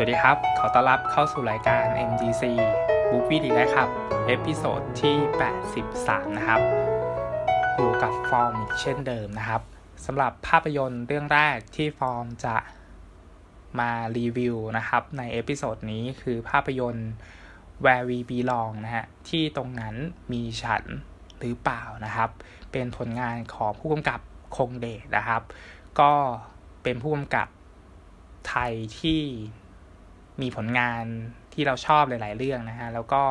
สวัสดีครับ ขอต้อนรับเข้าสู่รายการ MDC Book w e e อีกแล้วครับ episode ที่ 83 นะครับ อยู่กับฟอร์มอีกเช่นเดิมนะครับสำหรับภาพยนตร์เรื่องแรกที่ฟอร์มจะมารีวิวนะครับ ใน episode นี้คือภาพยนตร์ Where We Belong นะฮะ ที่ตรงนั้นมีฉันหรือเปล่านะครับ เป็นผลงานของผู้กำกับคงเดชนะครับ ก็เป็นผู้กำกับไทยที่ มีผลงานที่เราชอบหลาย ๆ เรื่องนะฮะแล้วก็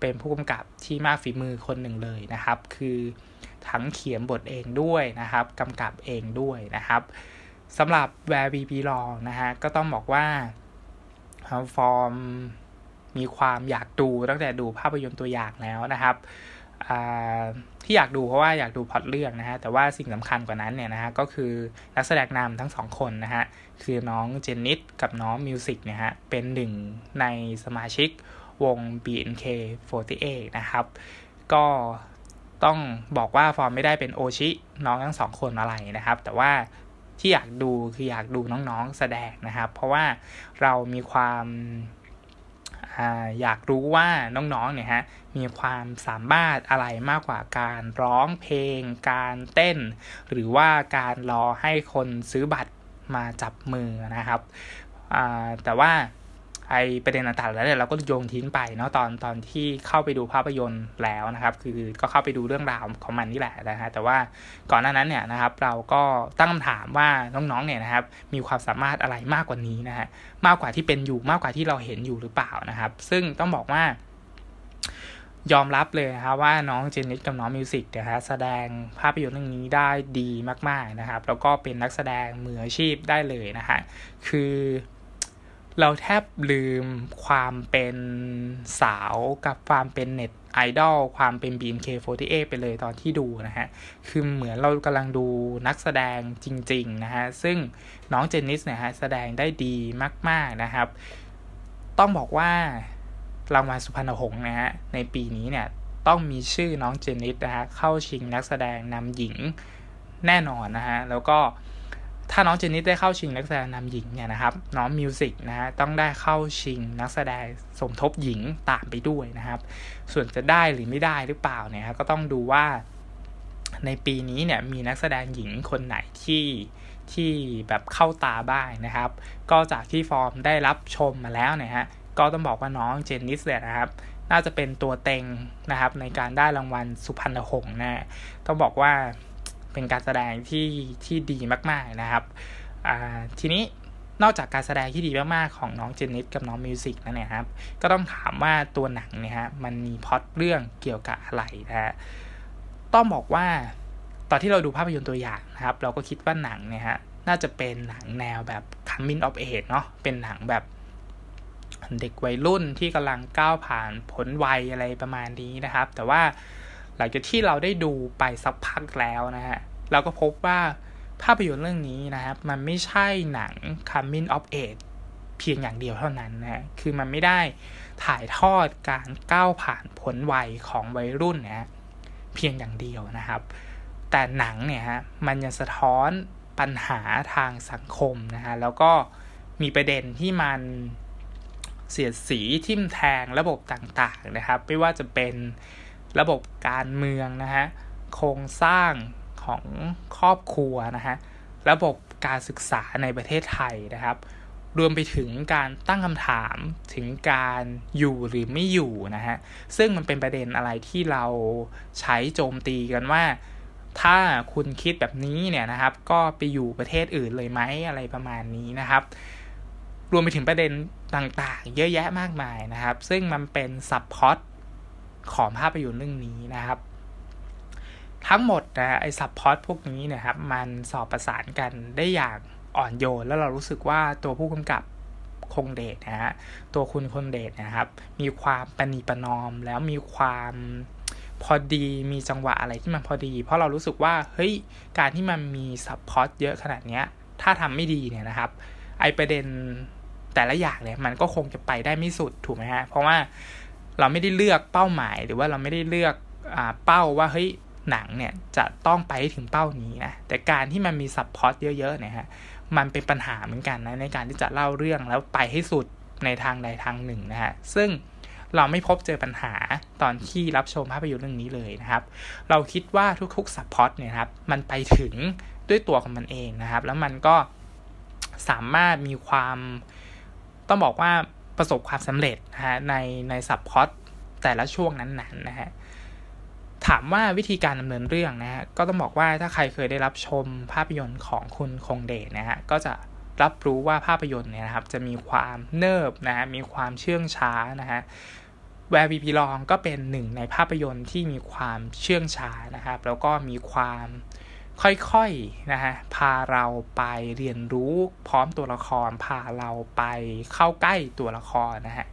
เป็นผู้กำกับที่มากฝีมือคนหนึ่งเลยนะครับ คือทั้งเขียนบทเองด้วยนะครับกำกับเองด้วยนะครับสำหรับ Where We Belong นะฮะก็ต้องบอกว่าฟอร์มมีความอยากดูตั้งแต่ดูภาพยนตร์ตัวอย่างแล้วนะครับ ที่อยากดูเพราะว่าอยากดูพอดเรื่องนะฮะ แต่ว่าสิ่งสำคัญกว่านั้นเนี่ยนะฮะ ก็คือนักแสดงนำทั้งสองคนนะฮะ คือน้องเจนนิสกับน้องมิวสิกเนี่ยฮะ เป็นหนึ่งในสมาชิกวง BNK48 นะครับ ก็ต้องบอกว่าฟอร์มไม่ได้เป็นโอชิ น้องทั้งสองคนอะไรนะครับ แต่ว่าที่อยากดูคืออยากดูน้องๆแสดงนะครับ เพราะว่าเรามีความ อยากรู้ว่าน้องๆเนี่ยฮะมีความสามารถอะไรมากกว่าการร้องเพลง การเต้น หรือว่าการรอให้คนซื้อบัตรมาจับมือนะครับแต่ว่า ไอประเด็นต่างๆแล้วเนี่ยเราก็โยงทิ้งไปเนาะตอนตอนที่เข้าไปดูภาพยนตร์แล้วนะครับ คือก็เข้าไปดูเรื่องราวของมันนี่แหละนะฮะแต่ว่าก่อนหน้านั้นเนี่ยนะครับ เราก็ตั้งคำถามว่าน้องๆเนี่ยนะครับ มีความสามารถอะไรมากกว่านี้นะฮะมากกว่าที่เป็นอยู่มากกว่าที่เราเห็นอยู่หรือเปล่านะครับ ซึ่งต้องบอกว่ายอมรับเลยนะครับว่าน้องเจนนิสกับน้องมิวสิกนะฮะแสดงภาพยนตร์เรื่องนี้ได้ดีมากๆนะครับ แล้วก็เป็นนักแสดงมืออาชีพได้เลยนะฮะคือ เราแทบลืมความเป็นสาวกับความเป็นเน็ตไอดอลความเป็น BNK48 ไปเลยตอนที่ดูนะฮะ คือเหมือนเรากำลังดูนักแสดงจริงๆนะฮะ ซึ่งน้องเจนนิสเนี่ยฮะ แสดงได้ดีมากๆนะครับ ต้องบอกว่ารางวัลสุพรรณหงษ์นะฮะ ในปีนี้เนี่ย ต้องมีชื่อน้องเจนนิสนะฮะ เข้าชิงนักแสดงนำหญิงแน่นอนนะฮะ แล้วก็ ถ้าน้องเจนนิสได้เข้าชิงนักแสดงนำหญิงเนี่ยนะครับ น้องมิวสิกนะฮะต้องได้เข้าชิงนักแสดงสมทบหญิงตามไปด้วยนะครับ ส่วนจะได้หรือไม่ได้หรือเปล่าเนี่ยก็ต้องดูว่าในปีนี้เนี่ยมีนักแสดงหญิงคนไหนที่ที่แบบเข้าตาบ้างนะครับ ก็จากที่ฟอร์มได้รับชมมาแล้วเนี่ยฮะก็ต้องบอกว่าน้องเจนนิสเนี่ยนะครับน่าจะเป็นตัวเต็งนะครับในการได้รางวัลสุพรรณหงษ์นะต้องบอกว่า เป็นการแสดงที่ที่ดีมากๆนะครับทีนี้นอกจากการแสดงที่ดีมากๆของน้องเจนนิสกับน้องมิวสิกนั่นเนี่ยครับ ก็ต้องถามว่าตัวหนังเนี่ยฮะมันมีพอดเรื่องเกี่ยวกับอะไรนะฮะต้องบอกว่าตอนที่เราดูภาพยนตร์ตัวอย่างนะครับ เราก็คิดว่าหนังเนี่ยฮะน่าจะเป็นหนังแนวแบบ coming of age เนาะเป็นหนังแบบเด็กวัยรุ่นที่กำลังก้าวผ่านผลวัยอะไรประมาณนี้นะครับ แต่ว่า หลังจากที่เราได้ดูไปสักพักแล้วนะฮะ เราก็พบว่าภาพยนตร์เรื่องนี้นะครับ มันไม่ใช่หนัง coming of age เพียงอย่างเดียวเท่านั้นนะคือมันไม่ได้ถ่ายทอดการก้าวผ่านผลวัยของวัยรุ่นนะเพียงอย่างเดียวนะครับ แต่หนังเนี่ยฮะ มันยังสะท้อนปัญหาทางสังคมนะฮะ แล้วก็มีประเด็นที่มันเสียดสีทิ่มแทงระบบต่างๆนะครับ ไม่ว่าจะเป็น ระบบการเมืองนะฮะโครงสร้างของครอบครัวนะฮะระบบการศึกษาในประเทศไทยนะครับ รวมไปถึงการตั้งคำถามถึงการอยู่หรือไม่อยู่นะฮะซึ่งมันเป็นประเด็นอะไรที่เราใช้โจมตีกันว่า ถ้าคุณคิดแบบนี้เนี่ยนะครับ ก็ไปอยู่ประเทศอื่นเลยไหมอะไรประมาณนี้นะครับ รวมไปถึงประเด็นต่างๆ เยอะแยะมากมายนะครับ ซึ่งมันเป็น subplot ของภาพยนตร์เรื่องนี้นะครับ ทั้งหมดนะไอ้ subplot พวกนี้นะครับ มันสอดประสานกันได้อย่างอ่อนโยน แล้วเรารู้สึกว่าตัวผู้กำกับคงเดชนะฮะตัวคุณคงเดชนะครับ มีความประนีประนอมแล้วมีความพอดีมีจังหวะอะไรที่มันพอดี เพราะเรารู้สึกว่าเฮ้ยการที่มันมี subplot เยอะขนาดนี้ถ้าทำไม่ดีเนี่ยนะครับ ไอ้ประเด็นแต่ละอย่างเนี่ยมันก็คงจะไปได้ไม่สุดถูกไหมฮะเพราะว่า เราไม่ได้เลือกเป้าหมาย หรือว่าเราไม่ได้เลือกอเป้าว่าเฮ้ยหนังเนี่ยจะต้องไปถึงเป้านี้นะแต่การที่มันมี subplot เยอะๆเนี่ยฮะมันเป็นปัญหาเหมือนกันนะในการที่จะเล่าเรื่องแล้วไปให้สุดในทางใดทางหนึ่งนะฮะซึ่งเราไม่พบเจอปัญหาตอนที่รับชมภาพยนตร์เรื่องนี้เลยนะครับ เราคิดว่าทุกๆ subplot เนี่ยครับมันไปถึงด้วยตัวของมันเองนะครับ แล้วมันก็สามารถมีความต้องบอกว่า ประสบความสำเร็จนะฮะในใน subplot แต่ละช่วงนั้นๆนะฮะถามว่าวิธีการดำเนินเรื่องนะฮะก็ต้องบอกว่าถ้าใครเคยได้รับชมภาพยนตร์ของคุณคงเดชนะฮะก็จะรับรู้ว่าภาพยนตร์เนี่ยนะครับ จะมีความเนิบนะฮะมีความเชื่องช้านะฮะ Where We Belong ก็เป็นหนึ่งในภาพยนตร์ที่มีความเชื่องช้านะครับ แล้วก็มีความ ค่อยๆนะฮะพาเราไปเรียนรู้พร้อมตัวละคร พาเราไปเข้าใกล้ตัวละครนะฮะ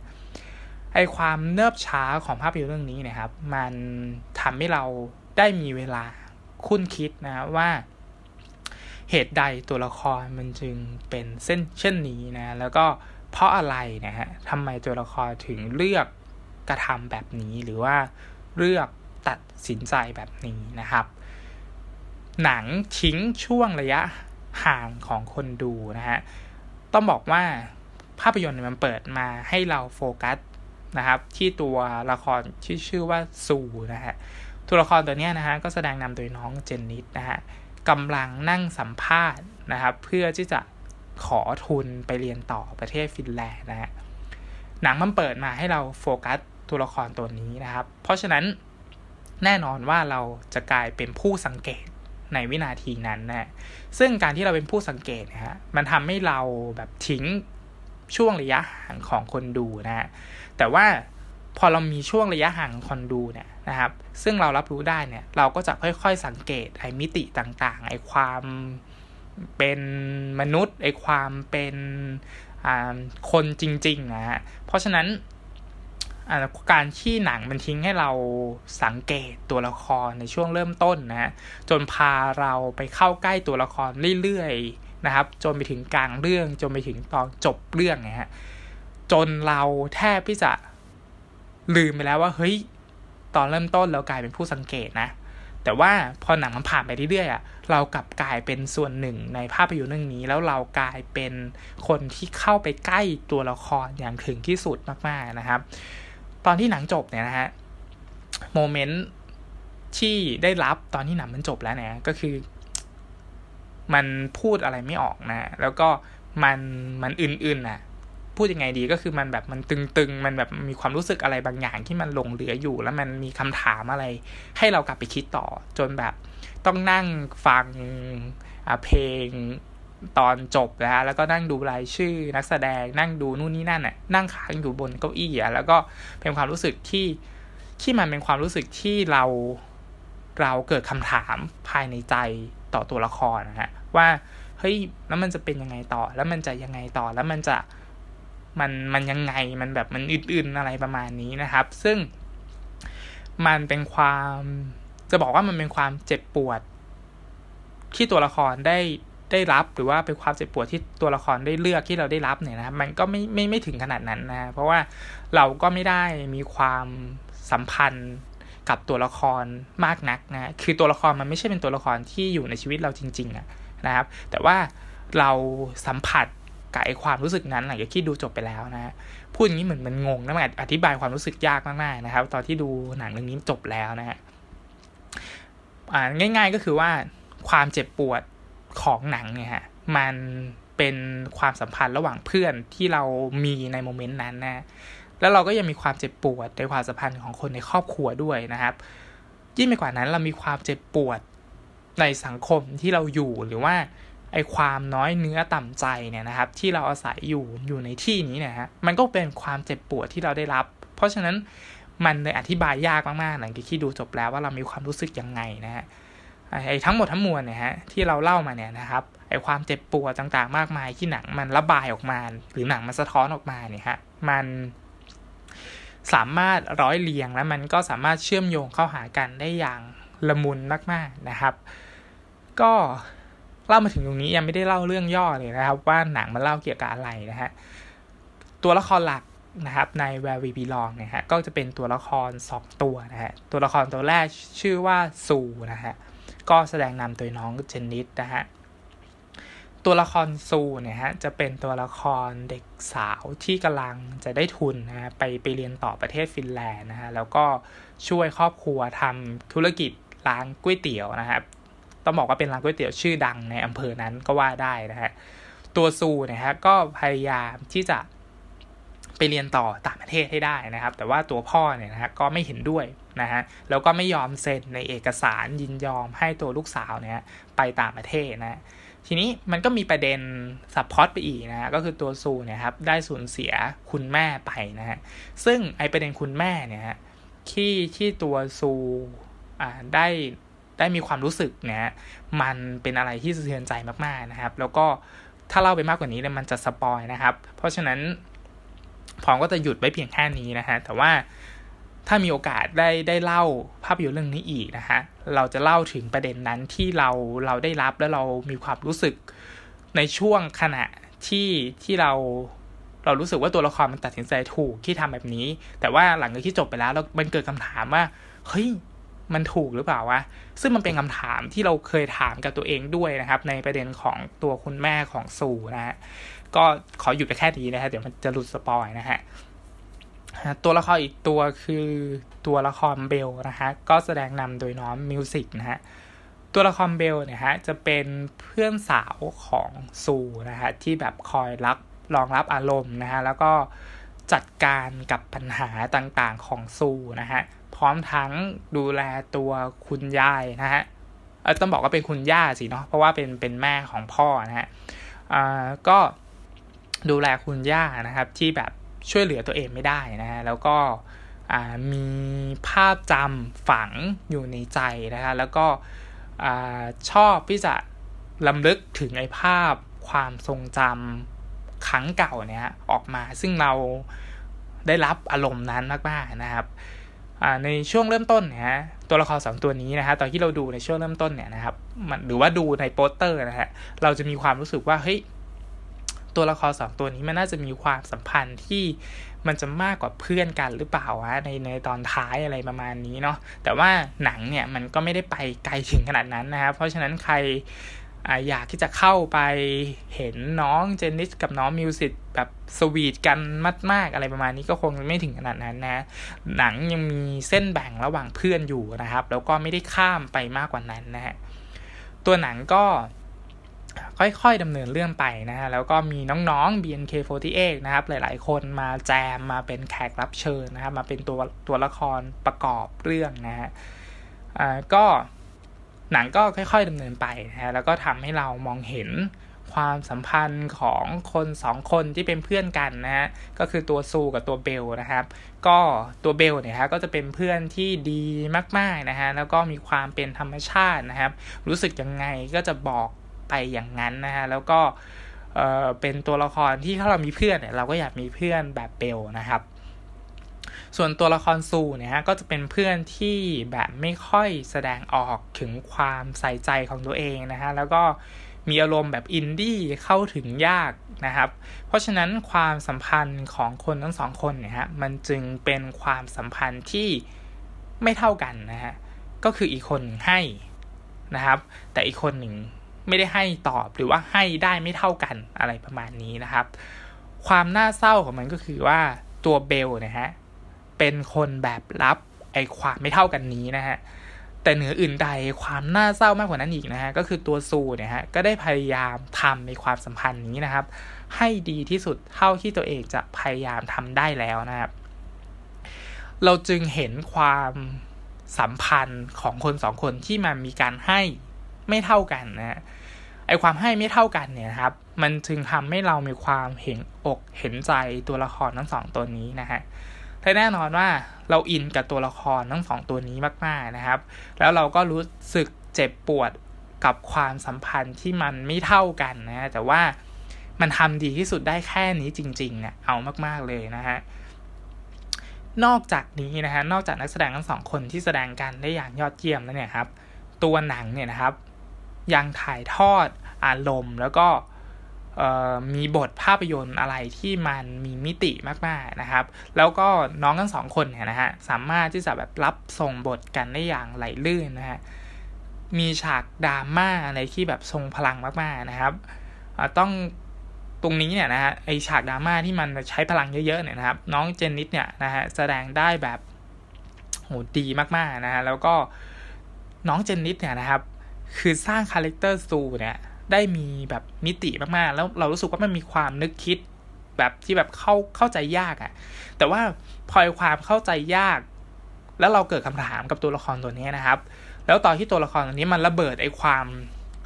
ไอความเนิบช้าของภาพยนตร์เรื่องนี้นะครับ มันทำให้เราได้มีเวลาคุ้นคิดนะว่าเหตุใดตัวละครมันจึงเป็นเส้นเช่นนี้นะ แล้วก็เพราะอะไรนะฮะทำไมตัวละครถึงเลือกกระทำแบบนี้หรือว่าเลือกตัดสินใจแบบนี้นะครับ หนังทิ้งช่วงระยะห่างของคนดูนะฮะ ต้องบอกว่าภาพยนตร์มันเปิดมาให้เราโฟกัสนะครับ ที่ตัวละครที่ชื่อว่าซูนะฮะ ตัวละครตัวนี้นะฮะก็แสดงนำโดยน้องเจนนิสนะฮะกำลังนั่งสัมภาษณ์นะครับ เพื่อที่จะขอทุนไปเรียนต่อประเทศฟินแลนด์นะฮะ หนังมันเปิดมาให้เราโฟกัสตัวละครตัวนี้นะครับ เพราะฉะนั้นแน่นอนว่าเราจะกลายเป็นผู้สังเกต ในวินาทีนั้นนะซึ่งการที่เราเป็นผู้สังเกตนะฮะมันทำให้เราแบบทิ้งช่วงระยะห่างของคนดูนะฮะแต่ว่าพอเรามีช่วงระยะห่างของคนดูเนี่ยนะครับ ซึ่งเรารับรู้ได้เนี่ย เราก็จะค่อยๆสังเกตไอ้มิติต่างๆ ไอ้ความเป็นมนุษย์ ไอ้ความเป็นคนจริงๆนะฮะ เพราะฉะนั้น การที่หนังมันทิ้งให้เราสังเกตตัวละครในช่วงเริ่มต้นนะฮะจนพาเราไปเข้าใกล้ตัวละครเรื่อยๆนะครับ จนไปถึงกลางเรื่อง จนไปถึงตอนจบเรื่องนะฮะจนเราแทบที่จะลืมไปแล้วว่าเฮ้ยตอนเริ่มต้นเรากลายเป็นผู้สังเกตนะ แต่ว่าพอหนังมันผ่านไปเรื่อยๆอะเรากลับกลายเป็นส่วนหนึ่งในภาพยนตร์เรื่องนี้ แล้วเรากลายเป็นคนที่เข้าไปใกล้ตัวละครอย่างถึงที่สุดมากๆนะครับ ตอนที่หนังจบเนี่ยนะฮะโมเมนต์ที่ได้รับตอนที่หนังมันจบแล้วเนี่ยก็คือ มันพูดอะไรไม่ออกนะ แล้วก็มันมันอื่นๆน่ะพูดยังไงดีก็คือมันแบบมันตึงๆ มันแบบมีความรู้สึกอะไรบางอย่างที่มันหลงเหลืออยู่ แล้วมันมีคำถามอะไร ให้เรากลับไปคิดต่อ จนแบบต้องนั่งฟังเพลง ตอนจบนะฮะแล้วก็นั่งดูรายชื่อนักแสดงนั่งดูนู่นนี่นั่นน่ะนั่งค้างอยู่บนเก้าอี้อะแล้วก็เป็นความรู้สึกที่ที่มันเป็นความรู้สึกที่เราเราเกิดคำถามภายในใจต่อตัวละครนะฮะว่าเฮ้ยแล้วมันจะเป็นยังไงต่อ แล้วมันจะยังไงต่อแล้วมันจะมันมันยังไงมันแบบมันอื่นๆอะไรประมาณนี้นะครับ ซึ่งมันเป็นความจะบอกว่ามันเป็นความเจ็บปวด ที่ตัวละครได้ ได้รับหรือว่าเป็นความเจ็บปวดที่ตัวละครได้เลือกที่เราได้รับเนี่ยนะมันก็ไม่ไม่ไม่ถึงขนาดนั้นนะเพราะว่าเราก็ไม่ได้มีความสัมพันธ์กับตัวละครมากนักนะคือตัวละครมันไม่ใช่เป็นตัวละครที่อยู่ในชีวิตเราจริงๆอะนะครับ แต่ว่าเราสัมผัสกับไอความรู้สึกนั้นหลังจากที่ดูจบไปแล้วนะพูดอย่างนี้เหมือนมันงงนะมันอธิบายความรู้สึกยากมากๆนะครับ ตอนที่ดูหนังเรื่องนี้จบแล้วนะฮะง่าย ๆก็คือว่าความเจ็บปวด ของหนังเนี่ยฮะมันเป็นความสัมพันธ์ระหว่างเพื่อนที่เรามีในโมเมนต์นั้นนะแล้วเราก็ยังมีความเจ็บปวดในความสัมพันธ์ของคนในครอบครัวด้วยนะครับ ยิ่งไปกว่านั้นเรามีความเจ็บปวดในสังคมที่เราอยู่หรือว่าไอความน้อยเนื้อต่ำใจเนี่ยนะครับ ที่เราอาศัยอยู่อยู่ในที่นี้เนี่ยฮะมันก็เป็นความเจ็บปวดที่เราได้รับ เพราะฉะนั้นมันเลยอธิบายยากมากๆหลังจากที่ดูจบแล้วว่าเรามีความรู้สึกยังไงนะฮะ ไอ้ทั้งหมดทั้งมวลเนี่ยฮะที่เราเล่ามาเนี่ยนะครับไอ้ความเจ็บปวดต่างๆ มากมายที่หนังมันระบายออกมา หรือหนังมันสะท้อนออกมาเนี่ยฮะมันสามารถร้อยเรียงแล้วมันก็สามารถเชื่อมโยงเข้าหากันได้อย่างละมุนมากๆนะครับ ก็เล่ามาถึงตรงนี้ยังไม่ได้เล่าเรื่องย่อเลยนะครับ ว่าหนังมันเล่าเกี่ยวกับอะไรนะฮะตัวละครหลักนะครับใน Where We Belong นะฮะก็จะเป็นตัวละคร 2 ตัวนะฮะตัวละครตัวแรกชื่อว่าซูนะฮะ ก็แสดงนำโดยน้องเจนนิสนะฮะตัวละครซูเนี่ยฮะจะเป็นตัวละครเด็กสาวที่กำลังจะได้ทุนนะฮะไปไปเรียนต่อประเทศฟินแลนด์นะฮะแล้วก็ช่วยครอบครัวทำธุรกิจร้านก๋วยเตี๋ยวนะครับต้องบอกว่าเป็นร้านก๋วยเตี๋ยวชื่อดังในอำเภอนั้นก็ว่าได้นะฮะตัวซูเนี่ยฮะก็พยายามที่จะ ไปเรียนต่อต่างประเทศให้ได้นะครับ แต่ว่าตัวพ่อเนี่ยนะฮะก็ไม่เห็นด้วยนะฮะแล้วก็ไม่ยอมเซ็นในเอกสารยินยอมให้ตัวลูกสาวเนี่ยไปต่างประเทศนะทีนี้มันก็มีประเด็น subplot ไปอีกนะฮะก็คือตัวซูเนี่ยครับได้สูญเสียคุณแม่ไปนะฮะซึ่งไอ้ประเด็นคุณแม่เนี่ยฮะที่ที่ตัวซูอ่าได้ได้มีความรู้สึกเนี่ยมันเป็นอะไรที่สะเทือนใจมากๆนะครับ แล้วก็ถ้าเล่าไปมากกว่านี้เนี่ยมันจะสปอยนะครับ เพราะฉะนั้น ผมก็จะหยุดไว้เพียงแค่นี้นะฮะ แต่ว่าถ้ามีโอกาสได้ได้เล่าภาพยนตร์เรื่องนี้อีกนะฮะ เราจะเล่าถึงประเด็นนั้นที่เราเราได้รับแล้วเรามีความรู้สึกในช่วงขณะที่ที่เราเรารู้สึกว่าตัวละครมันตัดสินใจถูกที่ทำแบบนี้ แต่ว่าหลังจากที่จบไปแล้วแล้วมันเกิดคำถามว่าเฮ้ย มันถูกหรือเปล่าวะ ซึ่งมันเป็นคำถามที่เราเคยถามกับตัวเองด้วยนะครับ ในประเด็นของตัวคุณแม่ของซูนะฮะ ก็ขอหยุดไปแค่นี้นะฮะ เดี๋ยวมันจะหลุด spoil นะฮะ ตัวละครอีกตัวคือตัวละครเบลนะฮะ ก็แสดงนำโดยน้องมิวสิกนะฮะ ตัวละครเบลเนี่ยฮะ จะเป็นเพื่อนสาวของซูนะฮะ ที่แบบคอยรับรองรับอารมณ์นะฮะ แล้วก็จัดการกับปัญหาต่างๆของซูนะฮะ พร้อมทั้งดูแลตัวคุณยายนะฮะต้องบอกว่าเป็นคุณย่าสิเนาะเพราะว่าเป็นเป็นแม่ของพ่อนะฮะก็ดูแลคุณย่านะครับที่แบบช่วยเหลือตัวเองไม่ได้นะฮะแล้วก็มีภาพจำฝังอยู่ในใจนะฮะแล้วก็ชอบที่จะรำลึกถึงไอ้ภาพความทรงจำครั้งเก่าเนี่ยออกมาซึ่งเราได้รับอารมณ์นั้นมากๆนะครับ ในช่วงเริ่มต้นเนี่ยตัวละครสองตัวนี้นะฮะตอนที่เราดูในช่วงเริ่มต้นเนี่ยนะครับมันหรือว่าดูในโปสเตอร์นะฮะเราจะมีความรู้สึกว่าเฮ้ยตัวละครสองตัวนี้มันน่าจะมีความสัมพันธ์ที่มันจะมากกว่าเพื่อนกันหรือเปล่าวะในในตอนท้ายอะไรประมาณนี้เนาะแต่ว่าหนังเนี่ยมันก็ไม่ได้ไปไกลถึงขนาดนั้นนะครับเพราะฉะนั้นใคร อยากที่จะเข้าไปเห็นน้องเจนนิสกับน้องมิวสิกแบบสวีทกันมาก ๆ อะไรประมาณนี้ก็คงไม่ถึงขนาดนั้นนะ หนังยังมีเส้นแบ่งระหว่างเพื่อนอยู่นะครับ แล้วก็ไม่ได้ข้ามไปมากกว่านั้นนะฮะตัวหนังก็ค่อยๆดำเนินเรื่องไปนะฮะ แล้วก็มีน้องๆ BNK48 นะครับ หลายๆ คนมาแจมมาเป็นแขกรับเชิญนะครับ มาเป็นตัวตัวละครประกอบเรื่องนะฮะ อ่า ก็ หนังก็ค่อย ๆดำเนินไปนะฮะแล้วก็ทำให้เรามองเห็นความสัมพันธ์ของคนสองคนที่เป็นเพื่อนกันนะฮะก็คือตัวซูกับตัวเบลนะครับ ก็ตัวเบลเนี่ยฮะก็จะเป็นเพื่อนที่ดีมากๆนะฮะแล้วก็มีความเป็นธรรมชาตินะครับ รู้สึกยังไงก็จะบอกไปอย่างนั้นนะฮะแล้วก็เออเป็นตัวละครที่ถ้าเรามีเพื่อนเนี่ยเราก็อยากมีเพื่อนแบบเบลนะครับ ส่วนตัวละครซูเนี่ยฮะก็จะเป็นเพื่อนที่แบบไม่ค่อยแสดงออกถึงความใส่ใจของตัวเองนะฮะแล้วก็มีอารมณ์แบบอินดี้เข้าถึงยากนะครับ เพราะฉะนั้นความสัมพันธ์ของคนทั้งสองคนเนี่ยฮะมันจึงเป็นความสัมพันธ์ที่ไม่เท่ากันนะฮะก็คืออีกคนให้นะครับ แต่อีกคนหนึ่งไม่ได้ให้ตอบหรือว่าให้ได้ไม่เท่ากันอะไรประมาณนี้นะครับ ความน่าเศร้าของมันก็คือว่าตัวเบลนะฮะ เป็นคนแบบรับไอความไม่เท่ากันนี้นะฮะแต่เหนืออื่นใดความน่าเศร้ามากกว่านั้นอีกนะฮะก็คือตัวซูเนี่ยฮะก็ได้พยายามทำในความสัมพันธ์นี้นะครับ ให้ดีที่สุดเท่าที่ตัวเองจะพยายามทำได้แล้วนะครับ เราจึงเห็นความสัมพันธ์ของคนสองคนที่มันมีการให้ไม่เท่ากันนะไอความให้ไม่เท่ากันเนี่ยครับ มันจึงทำให้เรามีความเห็นอกเห็นใจตัวละครทั้งสองตัวนี้นะฮะ และแน่นอนว่าเราอินกับตัวละครทั้งสองตัวนี้มากๆนะครับ แล้วเราก็รู้สึกเจ็บปวดกับความสัมพันธ์ที่มันไม่เท่ากันนะ แต่ว่ามันทำดีที่สุดได้แค่นี้จริงๆเนี่ยเอามากๆเลยนะฮะนอกจากนี้นะฮะนอกจากนักแสดงทั้งสองคนที่แสดงกันได้อย่างยอดเยี่ยมแล้วเนี่ยครับ ตัวหนังเนี่ยนะครับ ยังถ่ายทอดอารมณ์แล้วก็ มีบทภาพยนตร์อะไรที่มันมีมิติมากๆนะครับ แล้วก็น้องทั้งสองคนเนี่ยนะฮะสามารถที่จะแบบรับส่งบทกันได้อย่างไหลลื่นนะฮะมีฉากดราม่าอะไรที่แบบทรงพลังมากๆนะครับต้องตรงนี้เนี่ยนะฮะไอฉากดราม่าที่มันใช้พลังเยอะๆเนี่ยนะครับ น้องเจนนิสเนี่ยนะฮะแสดงได้แบบโหดีมากๆนะฮะแล้วก็น้องเจนนิสเนี่ยนะครับ คือสร้าง character ซูเนี่ย ได้มีแบบมิติมากๆ แล้วเรารู้สึกว่ามันมีความนึกคิดแบบที่แบบเข้าเข้าใจยากอะ่ะ แต่ว่าพอความเข้าใจยาก แล้วเราเกิดคำถามกับตัวละครตัวนี้นะครับ แล้วตอนที่ตัวละครตัวนี้มันระเบิดไอความ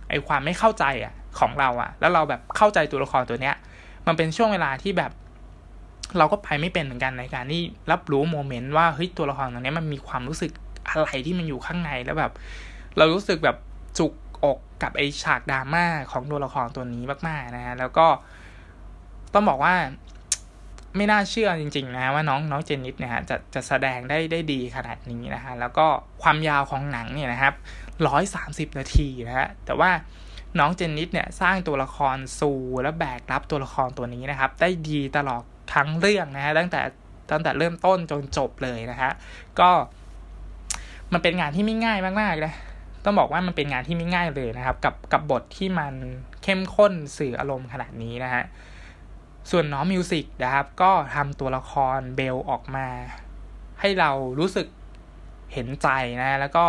ไอความไม่เข้าใจอะของเราอะ แล้วเราแบบเข้าใจตัวละครตัวเนี้ย มันเป็นช่วงเวลาที่แบบ เราก็ไปไม่เป็นเหมือนกันในการที่รับรู้โมเมนต์ว่าเฮ้ยตัวละครตัวนี้มันมีความรู้สึกอะไรที่มันอยู่ข้างในแล้วแบบ เรารู้สึกแบบจุก อกกับไอฉากดราม่าของตัวละครตัวนี้มากๆนะฮะแล้วก็ต้องบอกว่าไม่น่าเชื่อจริง ๆ นะว่าน้องน้องเจนนิสเนี่ยจะจะแสดงได้ได้ดีขนาดนี้นะฮะแล้วก็ความยาวของหนังเนี่ยนะครับร้อยสามสิบนาทีนะฮะแต่ว่าน้องเจนนิสเนี่ยสร้างตัวละครซูและแบกรับตัวละครตัวนี้นะครับ ได้ดีตลอดทั้งเรื่องนะฮะตั้งแต่ตั้งแต่เริ่มต้นจนจบเลยนะฮะก็มันเป็นงานที่ไม่ง่ายมากๆนะ ต้องบอกว่ามันเป็นงานที่ไม่ง่ายเลยนะครับ กับกับบทที่มันเข้มข้นสื่ออารมณ์ขนาดนี้นะฮะส่วนน้องมิวสิกนะครับ ก็ทำตัวละครเบลออกมา ให้เรารู้สึกเห็นใจนะ แล้วก็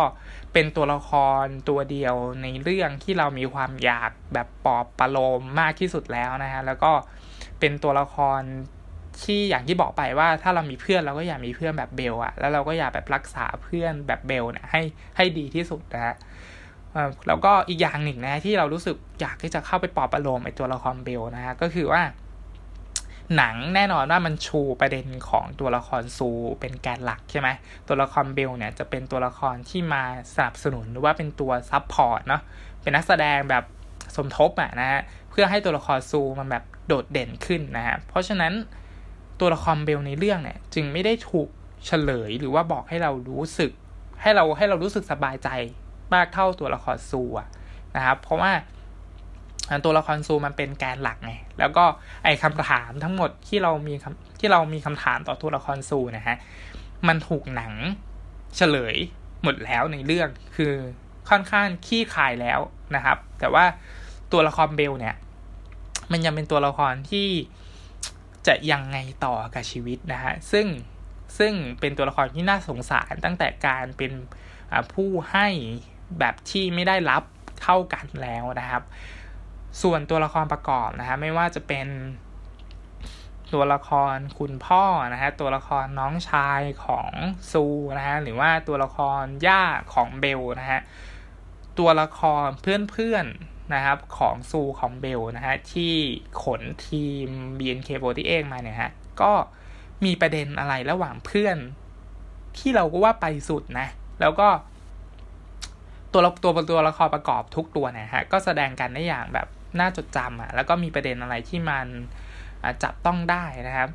เป็นตัวละครตัวเดียวในเรื่องที่เรามีความอยากแบบปอบประโลมมากที่สุดแล้วนะฮะแล้วก็เป็นตัวละครที่อย่างที่บอกไปว่าถ้าเรามีเพื่อนเราก็อยากมีเพื่อนแบบเบลอะแล้วเราก็อยากแบบรักษาเพื่อนแบบเบลเนี่ยให้ให้ดีที่สุดนะฮะ แล้วก็อีกอย่างหนึ่งนะที่เรารู้สึกอยากที่จะเข้าไปปอบประโลมไอตัวละครเบลนะฮะก็คือว่า หนังแน่นอนว่ามันชูประเด็นของตัวละครซูเป็นแกนหลักใช่ไหมตัวละครเบลเนี่ยจะเป็นตัวละครที่มาสนับสนุนหรือว่าเป็นตัว support เนาะเป็นนักแสดงแบบสมทบอะนะฮะเพื่อให้ตัวละครซูมันแบบโดดเด่นขึ้นนะฮะเพราะฉะนั้นตัวละครเบลในเรื่องเนี่ย จึงไม่ได้ถูกเฉลยหรือว่าบอกให้เรารู้สึก ให้เราให้เรารู้สึกสบายใจ มากเท่าตัวละครซูอะนะครับ เพราะว่าตัวละครซูมันเป็นแกนหลักไง แล้วก็ไอ้คำถามทั้งหมดที่เรามีคำที่เรามีคำถามต่อตัวละครซูนะฮะ มันถูกหนังเฉลยหมดแล้วในเรื่อง คือค่อนข้างขี้คายแล้วนะครับ แต่ว่าตัวละครเบลเนี่ย มันยังเป็นตัวละครที่จะยังไงต่อกับชีวิตนะฮะ ซึ่งซึ่งเป็นตัวละครที่น่าสงสารตั้งแต่การเป็นผู้ให้ แบบที่ไม่ได้รับเท่ากันแล้วนะครับ ส่วนตัวละครประกอบนะฮะไม่ว่าจะเป็นตัวละครคุณพ่อนะฮะตัวละครน้องชายของซูนะฮะหรือว่าตัวละครย่าของเบลนะฮะตัวละครเพื่อนๆนะครับของซูของเบลนะฮะที่ขนทีม BNK48 มาเนี่ยฮะก็มีประเด็นอะไรระหว่างเพื่อนที่เราก็ว่าไปสุดนะ แล้วก็ ตัวตัวตัวละครประกอบทุกตัวเนี่ยฮะก็แสดงกันได้อย่างแบบน่าจดจำอะแล้วก็มีประเด็นอะไรที่มันจับต้องได้นะครับ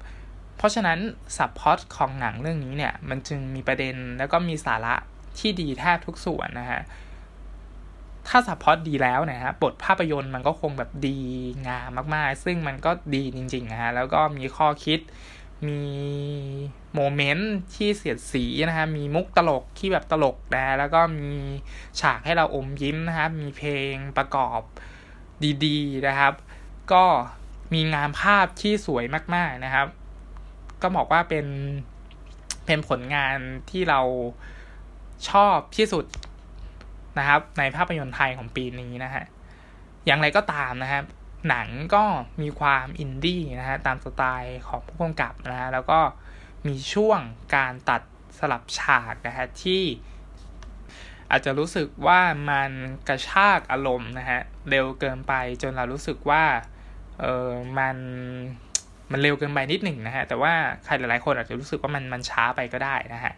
เพราะฉะนั้นสับพอตของหนังเรื่องนี้เนี่ย มันจึงมีประเด็นแล้วก็มีสาระที่ดีแทบทุกส่วนนะฮะถ้าสับพอตดีแล้วนะฮะบทภาพยนตร์มันก็คงแบบดีงามมากๆ ซึ่งมันก็ดีจริงๆนะฮะแล้วก็มีข้อคิดมี โมเมนต์ที่เสียดสีนะฮะมีมุกตลกที่แบบตลกนะแล้วก็มีฉากให้เราอมยิ้มนะครับ มีเพลงประกอบดีๆนะครับ ก็มีงานภาพที่สวยมากๆนะครับ ก็บอกว่าเป็นเป็นผลงานที่เราชอบที่สุดนะครับ ในภาพยนตร์ไทยของปีนี้นะฮะอย่างไรก็ตามนะครับ หนังก็มีความอินดี้นะฮะตามสไตล์ของผู้กำกับนะฮะแล้วก็ มีช่วงการตัดสลับฉากนะฮะที่อาจจะรู้สึกว่ามันกระชากอารมณ์นะฮะเร็วเกินไปจนเรารู้สึกว่าเออมันมันเร็วเกินไปนิดหนึ่งนะฮะแต่ว่าใครหลายๆคนอาจจะรู้สึกว่ามันมันช้าไปก็ได้นะฮะ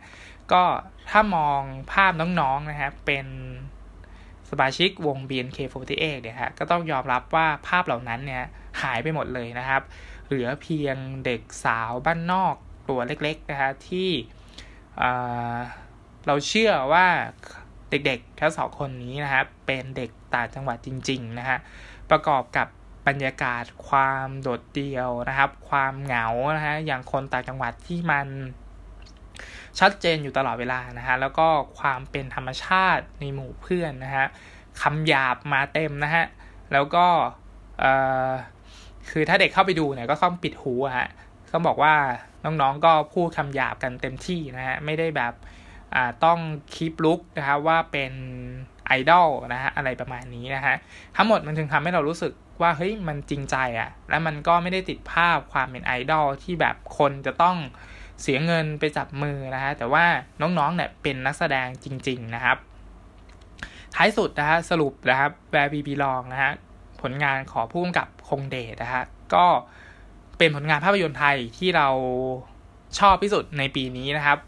ก็ถ้ามองภาพน้องๆนะฮะเป็นสมาชิกวง BNK48 เนี่ยฮะก็ต้องยอมรับว่าภาพเหล่านั้นเนี่ยหายไปหมดเลยนะครับ เหลือเพียงเด็กสาวบ้านนอก ตัวเล็กๆนะฮะที่เราเชื่อว่าเด็กๆทั้งสองคนนี้นะครับเป็นเด็กต่างจังหวัดจริงๆนะฮะประกอบกับบรรยากาศความโดดเดี่ยวนะครับ ความเหงานะฮะอย่างคนต่างจังหวัดที่มันชัดเจนอยู่ตลอดเวลานะฮะแล้วก็ความเป็นธรรมชาติในหมู่เพื่อนนะฮะคำหยาบมาเต็มนะฮะแล้วก็คือถ้าเด็กเข้าไปดูเนี่ยก็ต้องปิดหูฮะต้องบอกว่าน้องๆก็พูดคำหยาบกันเต็มที่นะฮะไม่ได้แบบต้องคีปลุกนะครับว่าเป็นไอดอลนะฮะอะไรประมาณนี้นะฮะทั้งหมดมันจึงทำให้เรารู้สึกว่าเฮ้ยมันจริงใจอะ่ะ แล้วมันก็ไม่ได้ติดภาพความเป็นไอดอลที่แบบคนจะต้องเสียเงินไปจับมือนะฮะแต่ว่าน้องๆเนี่ยเป็นนักแสดงจริง ๆนะครับ ท้ายสุดนะฮะสรุปนะครับแวร์บีบีลองนะฮะผลงานขอพุ่มกับคงเดชนะฮะก็ เป็นผลงานภาพยนตร์ไทยที่เราชอบที่สุดในปีนี้นะครับ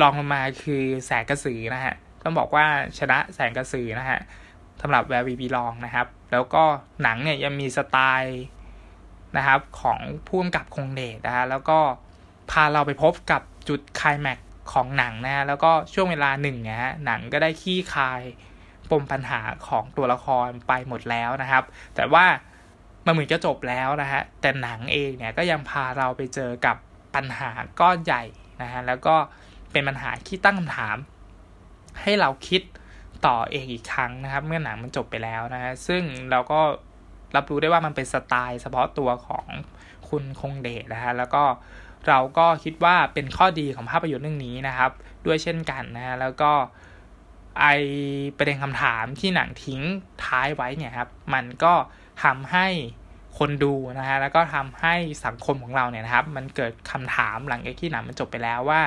รองลงมาคือแสงกระสือนะฮะต้องบอกว่าชนะแสงกระสือนะฮะสำหรับแวร์บีบีลองนะครับ แล้วก็หนังเนี่ยยังมีสไตล์นะครับของผู้กำกับคงเดชนะฮะแล้วก็พาเราไปพบกับจุดคลายแม็กของหนังนะฮะแล้วก็ช่วงเวลาหนึ่งเนี่ยหนังก็ได้ขี้คายปมปัญหาของตัวละครไปหมดแล้วนะครับ แต่ว่า มันเหมือนจะจบแล้วนะฮะแต่หนังเองเนี่ยก็ยังพาเราไปเจอกับปัญหาก้อนใหญ่นะฮะแล้วก็เป็นปัญหาที่ตั้งคำถาม ให้เราคิดต่อเองอีกครั้งนะครับ เมื่อหนังมันจบไปแล้วนะฮะซึ่งเราก็รับรู้ได้ว่ามันเป็นสไตล์เฉพาะตัวของคุณคงเดชนะฮะแล้วก็เราก็คิดว่าเป็นข้อดีของภาพยนตร์เรื่องนี้นะครับ ด้วยเช่นกันนะฮะแล้วก็ไอประเด็นคำถามที่หนังทิ้งท้ายไว้เนี่ยครับ มันก็ ทำให้คนดูนะฮะแล้วก็ทำให้สังคมของเราเนี่ยนะครับ มันเกิดคำถามหลังจากที่หนังมันจบไปแล้วว่า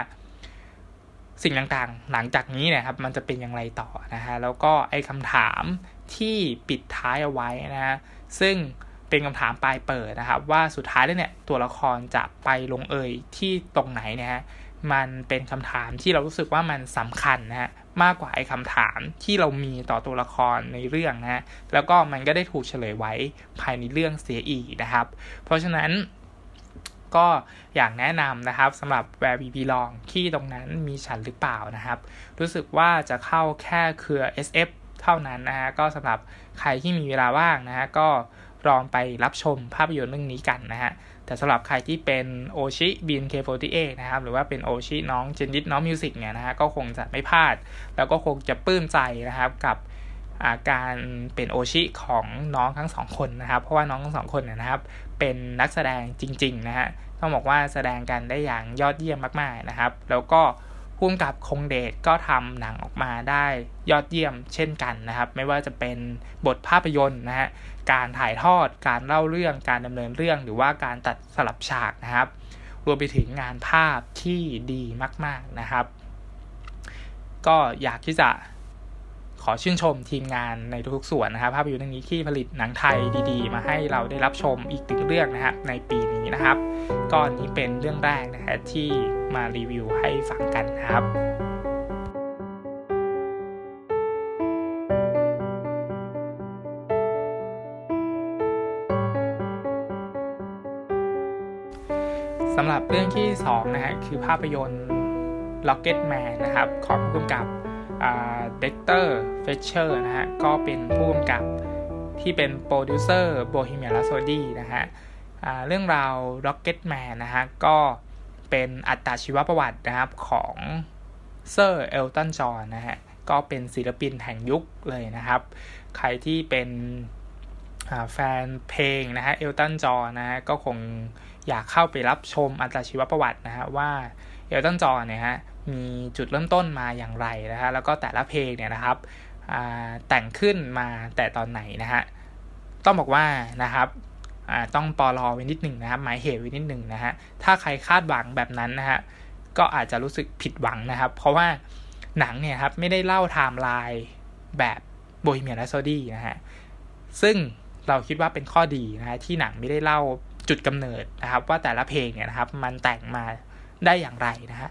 สิ่งต่างๆ หลังจากนี้นี่ยครับ มันจะเป็นอย่างไรต่อนะฮะแล้วก็ไอ้คำถามที่ปิดท้ายเอาไว้นะฮะซึ่งเป็นคำถามปลายเปิดนะครับ ว่าสุดท้ายแล้วเนี่ยตัวละครจะไปลงเอยที่ตรงไหนเนี่ยฮะ มันเป็นคำถามที่เรารู้สึกว่ามันสำคัญนะฮะมากกว่าไอ้คำถามที่เรามีต่อตัวละครในเรื่องนะฮะแล้วก็มันก็ได้ถูกเฉลยไว้ภายในเรื่องเสียอีกนะครับ เพราะฉะนั้นก็อยากแนะนำนะครับสำหรับ Where We Belong ที่ตรงนั้นมีฉันหรือเปล่านะครับ รู้สึกว่าจะเข้าแค่เครือ SF เท่านั้นนะฮะก็สำหรับใครที่มีเวลาว่างนะฮะก็ลองไปรับชมภาพยนตร์เรื่องนี้กันนะฮะ แต่สำหรับใครที่เป็นโอชิ BNK48 นะครับหรือว่าเป็นโอชิน้องเจนนิษฐ์น้องมิวสิกเนี่ยนะฮะก็คงจะไม่พลาด แล้วก็คงจะปลื้มใจนะครับกับาการเป็นโอชิของน้องทั้งสองคนนะครับ เพราะว่าน้องทั้งสองคนเนี่ยนะครับ เป็นนักแสดงจริงๆนะฮะต้องบอกว่าแสดงกันได้อย่างยอดเยี่ยมมากๆนะครับ แล้วก็พุ่มกับคงเดชก็ทำหนังออกมาได้ยอดเยี่ยมเช่นกันนะครับ ไม่ว่าจะเป็นบทภาพยนตร์นะฮะ การถ่ายทอด การเล่าเรื่อง การดำเนินเรื่อง หรือว่าการตัดสลับฉากนะครับ รวมไปถึงงานภาพที่ดีมาก ๆนะครับ ก็อยากที่จะขอชื่นชมทีมงานในทุกๆส่วนนะครับ ภาพยนตร์เรื่องนี้ที่ผลิตหนังไทยดี ๆ มาให้เราได้รับชมอีกถึงเรื่องนะครับในปีนี้นะครับก็นี้เป็นเรื่องแรกนะฮะที่มารีวิวให้ฟังกันนะครับ หรับเรื่องที่2นะฮะคือภาพยนตร์ Rocketman นะครับของผู้กำกับเด็กซ์เตอร์เฟลตเชอร์นะฮะก็เป็นผู้กำกับที่เป็นโปรดิวเซอร์โบฮีเมีย r h โซดีนะฮะเรื่องราว Rocketman นะฮะก็เป็นอัตชีวประวัตินะครับของเซอร์เอลตันจอห์นนะฮะก็เป็นศิลปินแห่งยุคเลยนะครับ ใครที่เป็นแฟนเพลงนะฮะเอลตันจอห์นนะฮะก็คง อยากเข้าไปรับชมอัตชีวประวัตินะฮะว่าเอลตันจอห์นเนี่ยฮะมีจุดเริ่มต้นมาอย่างไรนะฮะแล้วก็แต่ละเพลงเนี่ยนะครับแต่งขึ้นมาแต่ตอนไหนนะฮะต้องบอกว่านะครับต้องปอลอไว้นิดหนึ่งนะครับหมายเหตุไว้นิดหนึ่งนะฮะถ้าใครคาดหวังแบบนั้นนะฮะก็อาจจะรู้สึกผิดหวังนะครับ เพราะว่าหนังเนี่ยครับไม่ได้เล่าไทม์ไลน์แบบ Bohemian Rhapsody นะฮะซึ่งเราคิดว่าเป็นข้อดีนะฮะที่หนังไม่ได้เล่า จุดกำเนิดนะครับ ว่าแต่ละเพลงเนี่ยนะครับ มันแต่งมาได้อย่างไรนะฮะ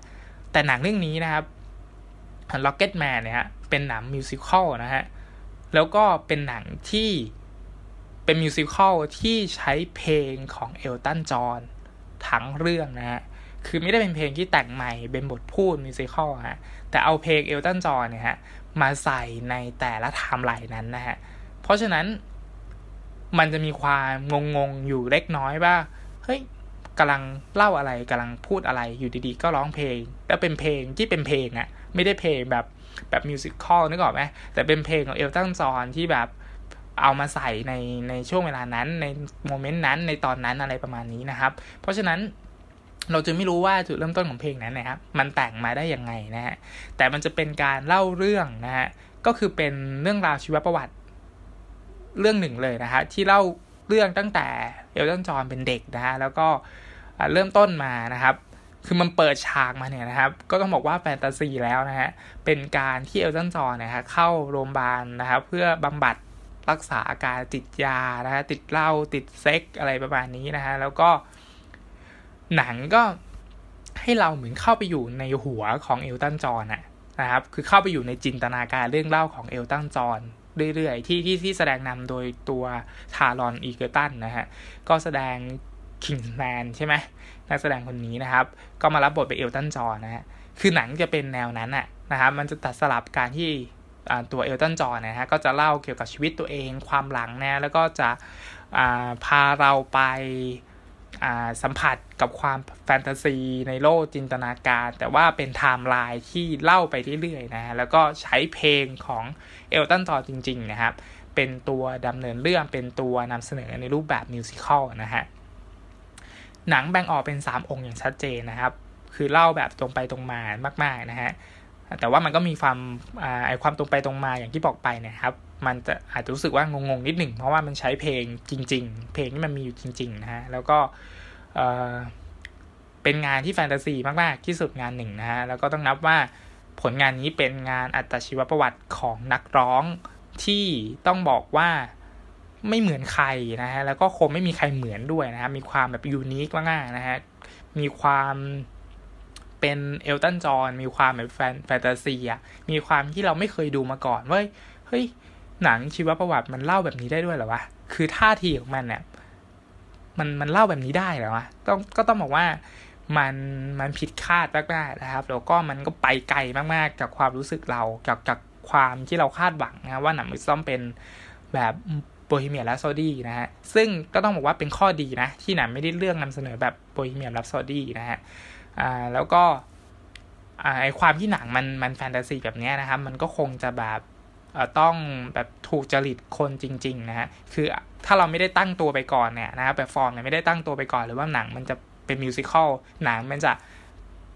แต่หนังเรื่องนี้นะครับ Rocketman เนี่ยฮะเป็นหนัง musical นะฮะแล้วก็เป็นหนังที่เป็น musical ที่ใช้เพลงของเอลตันจอห์นทั้งเรื่องนะฮะคือไม่ได้เป็นเพลงที่แต่งใหม่เป็นบทพูด musical ฮะแต่เอาเพลงเอลตันจอห์นเนี่ยฮะมาใส่ในแต่ละไทม์ไลน์นั้นนะฮะเพราะฉะนั้น มันจะมีความงงๆอยู่เล็กน้อยว่า เฮ้ยกำลังเล่าอะไรกำลังพูดอะไรอยู่ดีๆ ก็ร้องเพลง แล้วเป็นเพลงที่เป็นเพลงอะ่ะไม่ได้เพลงแบบแบบ musical นึกออกไหมแต่เป็นเพลงของเอลตันจอห์นที่แบบเอามาใส่ในในช่วงเวลานั้นใน moment นั้นในตอนนั้นอะไรประมาณนี้นะครับ เพราะฉะนั้นเราจะไม่รู้ว่าจุดเริ่มต้นของเพลงนั้นนะครับ มันแต่งมาได้ยังไงนะฮะแต่มันจะเป็นการเล่าเรื่องนะฮะก็คือเป็นเรื่องราวชีวประวัติ เรื่องหนึ่งเลยนะฮะที่เล่าเรื่องตั้งแต่เอลตันจอนเป็นเด็กนะฮะแล้วก็เริ่มต้นมานะครับ คือมันเปิดฉากมาเนี่ยนะครับ ก็ต้องบอกว่าแฟนตาซีแล้วนะฮะเป็นการที่เอลตันจอนนะฮะเข้าโรงพยาบาลนะครับเพื่อบำบัดรักษาอาการติดยานะฮะติดเหล้าติดเซ็กอะไรประมาณนี้นะฮะแล้วก็หนังก็ให้เราเหมือนเข้าไปอยู่ในหัวของเอลตันจอห์นอะนะครับ คือเข้าไปอยู่ในจินตนาการเรื่องเล่าของเอลตันจอห์น เรื่อยๆ ที่ที่ที่แสดงนำโดยตัวทารอนอีเกอร์ตันนะฮะ ก็แสดง Kingsman ใช่ไหมนักแสดงคนนี้นะครับ ก็มารับบทเป็นเอลตันจอห์นนะฮะ คือหนังจะเป็นแนวนั้นอะนะครับ มันจะตัดสลับการที่ตัวเอลตันจอห์นนะฮะ ก็จะเล่าเกี่ยวกับชีวิตตัวเอง ความหลังนะ แล้วก็จะพาเราไป สัมผัสกับความแฟนตาซีในโลกจินตนาการ แต่ว่าเป็นไทม์ไลน์ที่เล่าไปเรื่อยๆนะฮะแล้วก็ใช้เพลงของเอลตันจอห์นจริง ๆ นะครับ เป็นตัวดำเนินเรื่องเป็นตัวนำเสนอในรูปแบบ musical นะฮะหนังแบ่งออกเป็น 3 องค์อย่างชัดเจนนะครับ คือเล่าแบบตรงไปตรงมามาก ๆ นะฮะแต่ว่ามันก็มีความไอความตรงไปตรงมาอย่างที่บอกไปนะครับ มันจะอาจจะรู้สึกว่างงๆนิดหนึ่งเพราะว่ามันใช้เพลงจริง ๆ เพลงที่มันมีอยู่จริง ๆ นะฮะ แล้วก็เป็นงานที่แฟนตาซีมาก ๆ ที่สุดงานหนึ่งนะฮะ แล้วก็ต้องนับว่าผลงานนี้เป็นงานอัตชีวประวัติของนักร้องที่ต้องบอกว่าไม่เหมือนใครนะฮะ แล้วก็คงไม่มีใครเหมือนด้วยนะฮะ มีความแบบยูนิคมากๆนะฮะ มีความเป็นเอลตันจอนมีความแบบแฟนแฟนตาซีอะมีความที่เราไม่เคยดูมาก่อนว่าเฮ้ย หนังชีวประวัติมันเล่าแบบนี้ได้ด้วยเหรอวะ คือท่าทีของมันเนี่ยมันมันเล่าแบบนี้ได้เหรอวะ ต้องก็ต้องบอกว่ามันมันผิดคาดมากๆนะครับ แล้วก็มันก็ไปไกลมากๆจากความรู้สึกเราจากจากความที่เราคาดหวังนะว่าหนังมันต้องเป็นแบบ Bohemian Rhapsody นะฮะ ซึ่งก็ต้องบอกว่าเป็นข้อดีนะ ที่หนังไม่ได้เลือกนำเสนอแบบ Bohemian Rhapsody นะฮะ อ่าแล้วก็ไอความที่หนังมันมันแฟนตาซีแบบนี้นะครับ มันก็คงจะแบบ ต้องแบบถูกจริตคนจริง ๆ นะฮะ คือถ้าเราไม่ได้ตั้งตัวไปก่อนเนี่ยนะครับแบบฟอร์มเนี่ยไม่ได้ตั้งตัวไปก่อนหรือว่าหนังมันจะเป็น musical หนังมันจะ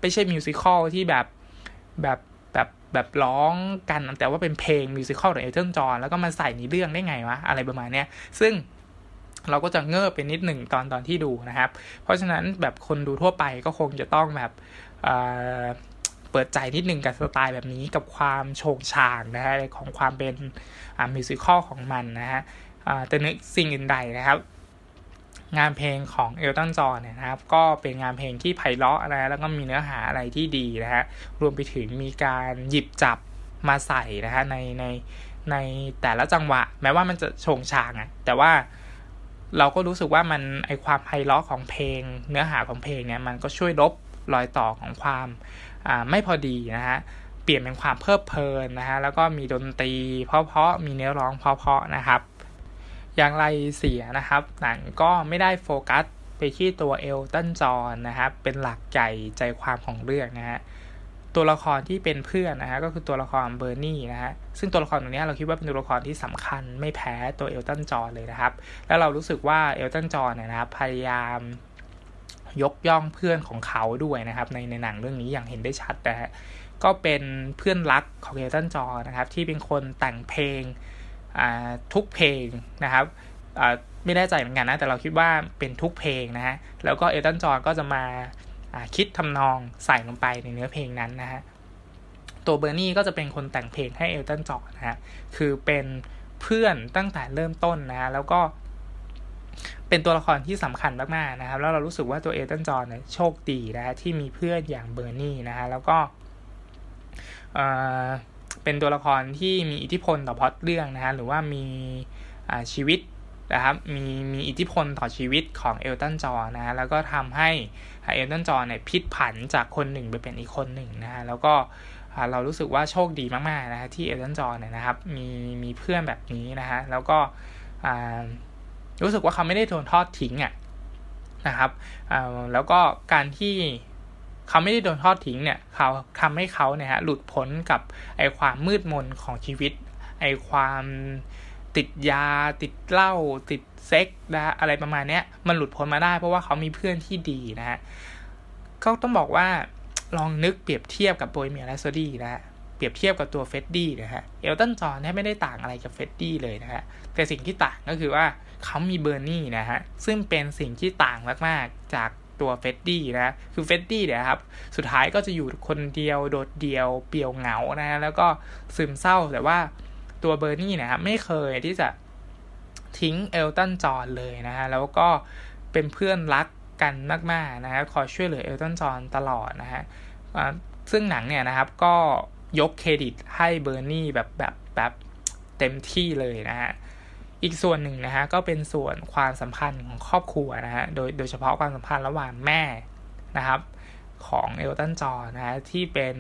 ไม่ใช่ musical ที่แบบแบบแบบแบบร้องกัน แต่ว่าเป็นเพลง musical ของเอลตันจอห์นแล้วก็มาใส่ในเรื่องได้ไงวะ อะไรประมาณเนี้ย ซึ่งเราก็จะเงิบเป็นนิดหนึ่งตอนตอนที่ดูนะครับ เพราะฉะนั้นแบบคนดูทั่วไปก็คงจะต้องแบบ เปิดใจนิดนึงกับสไตล์แบบนี้กับความโฉงฉางนะฮะของความเป็นมิวสิควลของมันนะฮะแต่นึกสิ่งอื่นใดนะครับ งานเพลงของเอลตันจอ์เนี่ยนะครับ ก็เป็นงานเพลงที่ไพเราะนะแล้วก็มีเนื้อหาอะไรที่ดีนะฮะรวมไปถึงมีการหยิบจับมาใส่นะฮะในในในแต่ละจังหวะ แม้ว่ามันจะโฉงฉางอะแต่ว่าเราก็รู้สึกว่ามันไอความไพเราะของเพลง เนื้อหาของเพลงเนี่ยมันก็ช่วยลบรอยต่อของความ ไม่พอดีนะฮะเปลี่ยนเป็นความเพลิดเพลินนะฮะแล้วก็มีดนตรีเพราะๆมีเนื้อร้องเพราะๆนะครับ อย่างไรเสียนะครับหนังก็ไม่ได้โฟกัสไปที่ตัวเอลตันจอนนะครับเป็นหลักใหญ่ใจความของเรื่องนะฮะตัวละครที่เป็นเพื่อนนะฮะก็คือตัวละครเบอร์นี่นะฮะซึ่งตัวละครตรงนี้เราคิดว่าเป็นตัวละครที่สำคัญไม่แพ้ตัวเอลตันจอนเลยนะครับ แล้วเรารู้สึกว่าเอลตันจอนเนี่ยนะครับพยายาม ยกย่องเพื่อนของเขาด้วยนะครับ ในในหนังเรื่องนี้อย่างเห็นได้ชัดนะฮะก็เป็นเพื่อนรักของเอลตันจอนะครับ ที่เป็นคนแต่งเพลงทุกเพลงนะครับไม่แน่ใจเหมือนกันนะ แต่เราคิดว่าเป็นทุกเพลงนะฮะแล้วก็เอลตันจอก็จะมาคิดทำนองใส่ลงไปในเนื้อเพลงนั้นนะฮะตัวเบอร์นี่ก็จะเป็นคนแต่งเพลงให้เอลตันจอนะฮะคือเป็นเพื่อนตั้งแต่เริ่มต้นนะแล้วก็ เป็นตัวละครที่สำคัญมากๆนะครับ แล้วเรารู้สึกว่าตัวเอตันจอนเนี่ยโชคดีนะที่มีเพื่อนอย่างเบอร์นี่นะฮะแล้วก็เป็นตัวละครที่มีอิทธิพลต่อพอดเรื่องนะฮะหรือว่ามีชีวิตนะครับมีมีอิทธิพลต่อชีวิตของเอลตันจอนะฮะแล้วก็ทำให้เอลตันจอเนี่ยพลิกผันจากคนหนึ่งไปเป็นอีกคนหนึ่งนะฮะแล้วก็เรารู้สึกว่าโชคดีมากๆนะฮะที่เอลตันจอเนี่ยนะครับมีมีเพื่อนแบบนี้นะฮะแล้วก็ รู้สึกว่าเขาไม่ได้โดนทอดทิ้งอะนะครับแล้วก็การที่เขาไม่ได้โดนทอดทิ้งเนี่ยเขาทำให้เขาเนี่ยฮะหลุดพ้นกับไอความมืดมนของชีวิต ไอความติดยา ติดเหล้าติดเซ็กส์นะอะไรประมาณเนี้ยมันหลุดพ้นมาได้เพราะว่าเขามีเพื่อนที่ดีนะฮะก็ต้องบอกว่าลองนึกเปรียบเทียบกับ Bohemian Rhapsody นะฮะ เปรียบเทียบกับตัวเฟรดดี้นะฮะ เอลตันจอห์นแทบไม่ได้ต่างอะไรกับเฟรดดี้เลยนะฮะ แต่สิ่งที่ต่างก็คือว่าเขามีเบอร์นี่นะฮะ ซึ่งเป็นสิ่งที่ต่างมาก ๆ จากตัวเฟรดดี้นะ คือเฟรดดี้เนี่ยครับ สุดท้ายก็จะอยู่คนเดียวโดดเดียว เปลี่ยวเหงานะฮะ แล้วก็ซึมเศร้า แต่ว่าตัวเบอร์นี่นะครับไม่เคยที่จะทิ้งเอลตันจอห์นเลยนะฮะ แล้วก็เป็นเพื่อนรักกันมาก ๆ นะฮะ คอยช่วยเหลือเอลตันจอห์นตลอดนะฮะซึ่งหนังเนี่ยนะครับก็ ยกเครดิตให้เบอร์นี่แบบแบบแบบเต็มที่เลยนะฮะอีกส่วนหนึ่งนะฮะก็เป็นส่วนความสัมพันธ์ของครอบครัวนะฮะโดยโดยเฉพาะความสัมพันธ์ระหว่างแม่นะครับ ของเอลตันจอห์นนะฮะที่เป็น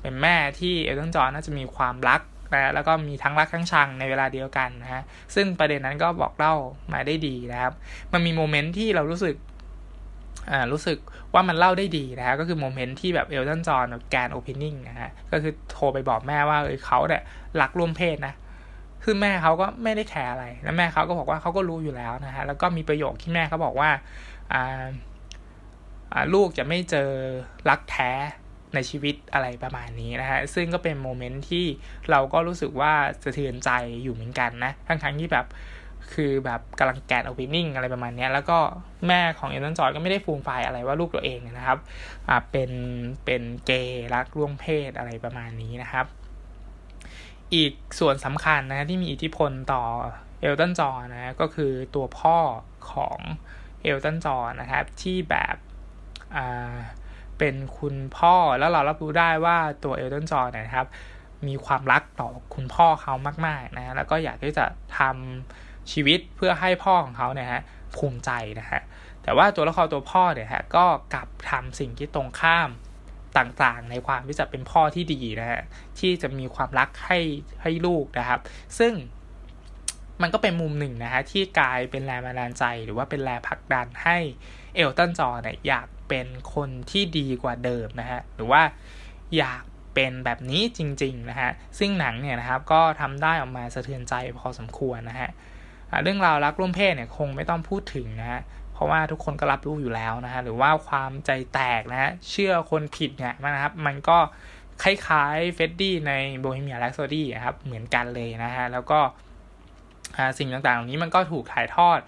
เป็นแม่ที่เอลตันจอห์นน่าจะมีความรักนะแล้วก็มีทั้งรักทั้งชังในเวลาเดียวกันนะฮะซึ่งประเด็นนั้นก็บอกเล่ามาได้ดีนะครับ มันมีโมเมนต์ที่เรารู้สึกอ่ารู้สึก ว่ามันเล่าได้ดีนะฮะก็คือโมเมนต์ที่แบบเอลตันจอห์นแก opening นะฮะก็คือโทรไปบอกแม่ว่าเออเขาเนี่ยรักร่วมเพศนะคือแม่เขาก็ไม่ได้แคร์อะไรแล้วแม่เขาก็บอกว่าเขาก็รู้อยู่แล้วนะฮะแล้วก็มีประโยคที่แม่เขาบอกว่าอ่าลูกจะไม่เจอรักแท้ในชีวิตอะไรประมาณนี้นะฮะ ซึ่งก็เป็นโมเมนต์ที่เราก็รู้สึกว่าสะเทือนใจอยู่เหมือนกันนะ ทั้งทั้งที่แบบ คือแบบกำลังแก opening อะไรประมาณนี้แล้วก็แม่ของเอลตันจอห์นก็ไม่ได้ฟูมฟายอะไรว่าลูกตัวเองนะครับอ่าเป็นเป็นเกย์รักร่วมเพศอะไรประมาณนี้นะครับ อีกส่วนสำคัญนะที่มีอิทธิพลต่อเอลตันจอนะก็คือตัวพ่อของเอลตันจอนะครับ ที่แบบอ่าเป็นคุณพ่อแล้วเรารับรู้ได้ว่าตัวเอลตันจอห์นนะครับ มีความรักต่อคุณพ่อเขามาก ๆนะแล้วก็อยากที่จะทำ ชีวิตเพื่อให้พ่อของเขาเนี่ยฮะภูมิใจนะฮะแต่ว่าตัวละครตัวพ่อเนี่ยฮะก็กลับทำสิ่งที่ตรงข้ามต่างๆ ในความที่จะเป็นพ่อที่ดีนะฮะที่จะมีความรักให้ให้ลูกนะครับ ซึ่งมันก็เป็นมุมหนึ่งนะฮะที่กลายเป็นแรงบันดาลใจ หรือว่าเป็นแรงผลักดันให้เอลตันจอเนี่ยอยากเป็นคนที่ดีกว่าเดิมนะฮะหรือว่าอยากเป็นแบบนี้จริงๆนะฮะซึ่งหนังเนี่ยนะครับก็ทำได้ออกมาสะเทือนใจพอสมควรนะฮะ เรื่องราวรักร่วมเพศเนี่ยคงไม่ต้องพูดถึงนะฮะเพราะว่าทุกคนก็รับรู้อยู่แล้วนะฮะหรือว่าความใจแตกนะฮะเชื่อคนผิดเนี่ยนะครับ มันก็คล้ายๆเฟรดดี้ใน Bohemian Rhapsody ครับเหมือนกันเลยนะฮะแล้วก็สิ่งต่างๆเหล่านี้มันก็ถูกถ่ายทอด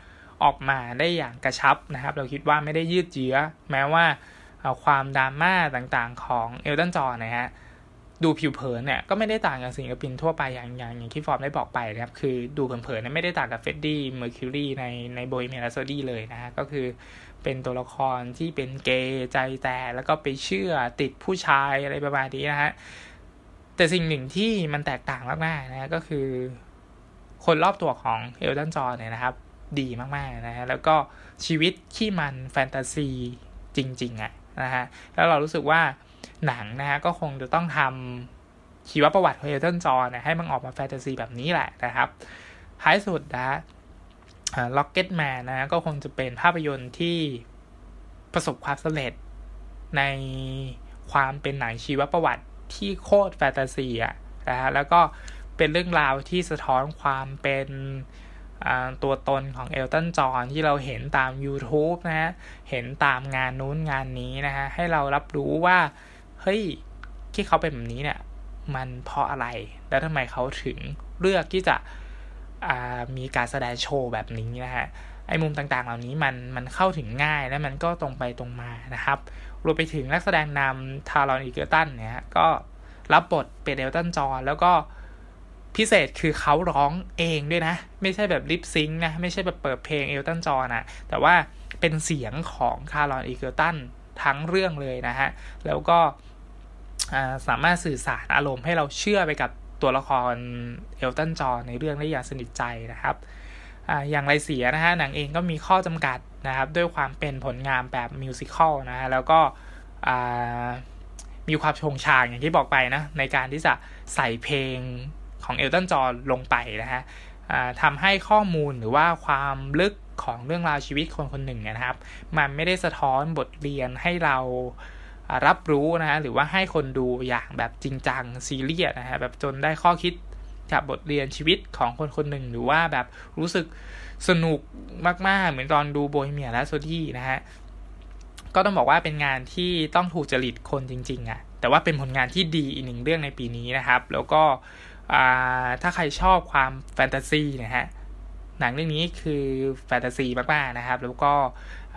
ออกมาได้อย่างกระชับนะครับ เราคิดว่าไม่ได้ยืดเยื้อ แม้ว่าความดราม่าต่างๆของเอลตันจอห์นนะฮะ ดูผิวเผินเนี่ยก็ไม่ได้ต่างกับศิลปินทั่วไปอย่างอย่างอย่างที่ฟอร์มได้บอกไปนะครับคือดูเผินๆเนี่ยไม่ได้ต่างกับเฟรดดี้เมอร์คิวรีในใน Bohemian Rhapsody เลยนะฮะก็คือเป็นตัวละครที่เป็นเกย์ใจแตกแล้วก็ไปเชื่อติดผู้ชายอะไรประมาณนี้นะฮะแต่สิ่งหนึ่งที่มันแตกต่างมากๆนะก็คือ คนรอบตัวของเอลตันจอห์นเนี่ยนะครับ ดีมากๆนะฮะแล้วก็ชีวิตที่มันแฟนตาซีจริง ๆอะนะฮะแล้วเรารู้สึกว่า หนังนะฮะก็คงจะต้องทำชีวประวัติของเอลตันจอห์นให้มันออกมาแฟนตาซีแบบนี้แหละนะครับ ท้ายสุดนะ Rocketman นะก็คงจะเป็นภาพยนตร์ที่ประสบความสำเร็จในความเป็นหนังชีวประวัติที่โคตรแฟนตาซีอะนะฮะแล้วก็เป็นเรื่องราวที่สะท้อนความเป็นตัวตนของเอลตันจอห์นที่เราเห็นตาม YouTube นะฮะ เห็นตามงานนู้นงานนี้นะฮะ ให้เรารับรู้ว่า เฮ้ยที่เขาเป็นแบบนี้เนี่ย มันเพราะอะไร แล้วทำไมเขาถึงเลือกที่จะมีการแสดงโชว์แบบนี้นะฮะไอ้มุมต่างๆ เหล่านี้มันมันเข้าถึงง่ายและมันก็ตรงไปตรงมานะครับ รวมไปถึงนักแสดงนำทารอนอีเกอร์ตันเนี่ยก็รับบทเป็นเอลตันจอห์นแล้วก็พิเศษคือเขาร้องเองด้วยนะ ไม่ใช่แบบ lip sync นะ ไม่ใช่แบบเปิดเพลงเอลตันจอห์นนะ แต่ว่าเป็นเสียงของคาร์ลอนอีเกอร์ตันทั้งเรื่องเลยนะฮะ แล้วก็ สามารถสื่อสารอารมณ์ให้เราเชื่อไปกับตัวละครเอลตันจอในเรื่องได้อย่างสนิทใจนะครับออย่างไรเสียนะฮะหนังเองก็มีข้อจำกัดนะครับ ด้วยความเป็นผลงานแบบมิวสิควลนะฮะแล้วก็มีความชงชางอย่างที่บอกไปนะในการที่จะใส่เพลงของเอลตันจอลงไปนะฮะทำให้ข้อมูลหรือว่าความลึกของเรื่องราวชีวิตคนคนหนึ่งนะครับ มันไม่ได้สะท้อนบทเรียนให้เรา รับรู้นะฮะหรือว่าให้คนดูอย่างแบบจริงจังซีเรียสนะฮะแบบจนได้ข้อคิดกับบทเรียนชีวิตของคนคนหนึ่งหรือว่าแบบรู้สึกสนุกมาก ๆ เหมือนตอนดู Bohemian Rhapsody นะฮะก็ต้องบอกว่าเป็นงานที่ต้องถูกจริตคนจริง ๆอะ่ะแต่ว่าเป็นผลงานที่ดีอีกหนึ่งเรื่องในปีนี้นะครับ แล้วก็ถ้าใครชอบความแฟนตาซีนะฮะหนังเรื่องนี้คือแฟนตาซีมากๆนะครับ แล้วก็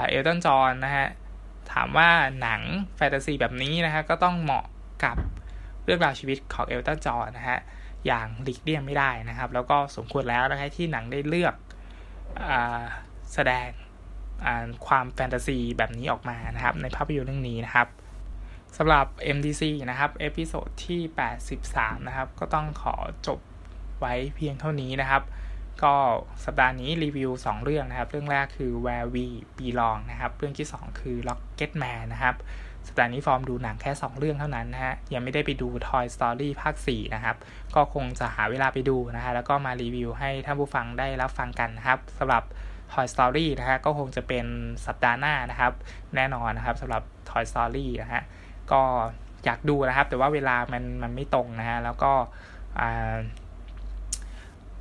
เอลตันจอห์นนะฮะ ถามว่าหนังแฟนตาซีแบบนี้นะฮะก็ต้องเหมาะกับเรื่องราวชีวิตของเอลตันจอห์นนะฮะอย่างหลีกเลี่ยงไม่ได้นะครับ แล้วก็สมควรแล้วนะฮะที่หนังได้เลือกแสดงความแฟนตาซีแบบนี้ออกมานะครับ ในภาพยนตร์เรื่องนี้นะครับสำหรับ MDC นะครับ episode ที่ 83 นะครับ ก็ต้องขอจบไว้เพียงเท่านี้นะครับ ก็สัปดาห์นี้รีวิว 2 เรื่องนะครับ เรื่องแรกคือ Where We Belong นะครับ เรื่องที่ 2 คือ Rocketman นะครับ สัปดาห์นี้ฟอร์มดูหนังแค่ 2 เรื่องเท่านั้นนะฮะ ยังไม่ได้ไปดู Toy Story ภาค 4 นะครับ ก็คงจะหาเวลาไปดูนะฮะ แล้วก็มารีวิวให้ท่านผู้ฟังได้รับฟังกันนะครับสำหรับ Toy Story นะฮะ ก็คงจะเป็นสัปดาห์หน้านะครับ แน่นอนนะครับสำหรับ Toy Story นะฮะ ก็อยากดูนะครับ แต่ว่าเวลามันมันไม่ตรงนะฮะ แล้วก็อ่า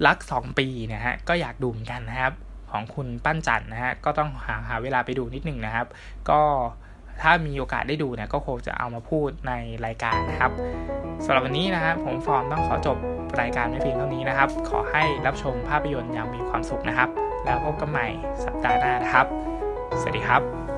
รักสองปีนะฮะก็อยากดูเหมือนกันนะครับ ของคุณปั้นจันนะฮะก็ต้องหาหาเวลาไปดูนิดหนึ่งนะครับ ก็ถ้ามีโอกาสได้ดูเนี่ยก็คงจะเอามาพูดในรายการนะครับสำหรับวันนี้นะครับผมฟอร์มต้องขอจบรายการไม่เพียงเท่านี้นะครับ ขอให้รับชมภาพยนตร์อย่างมีความสุขนะครับ แล้วพบกันใหม่สัปดาห์หน้านะครับ สวัสดีครับ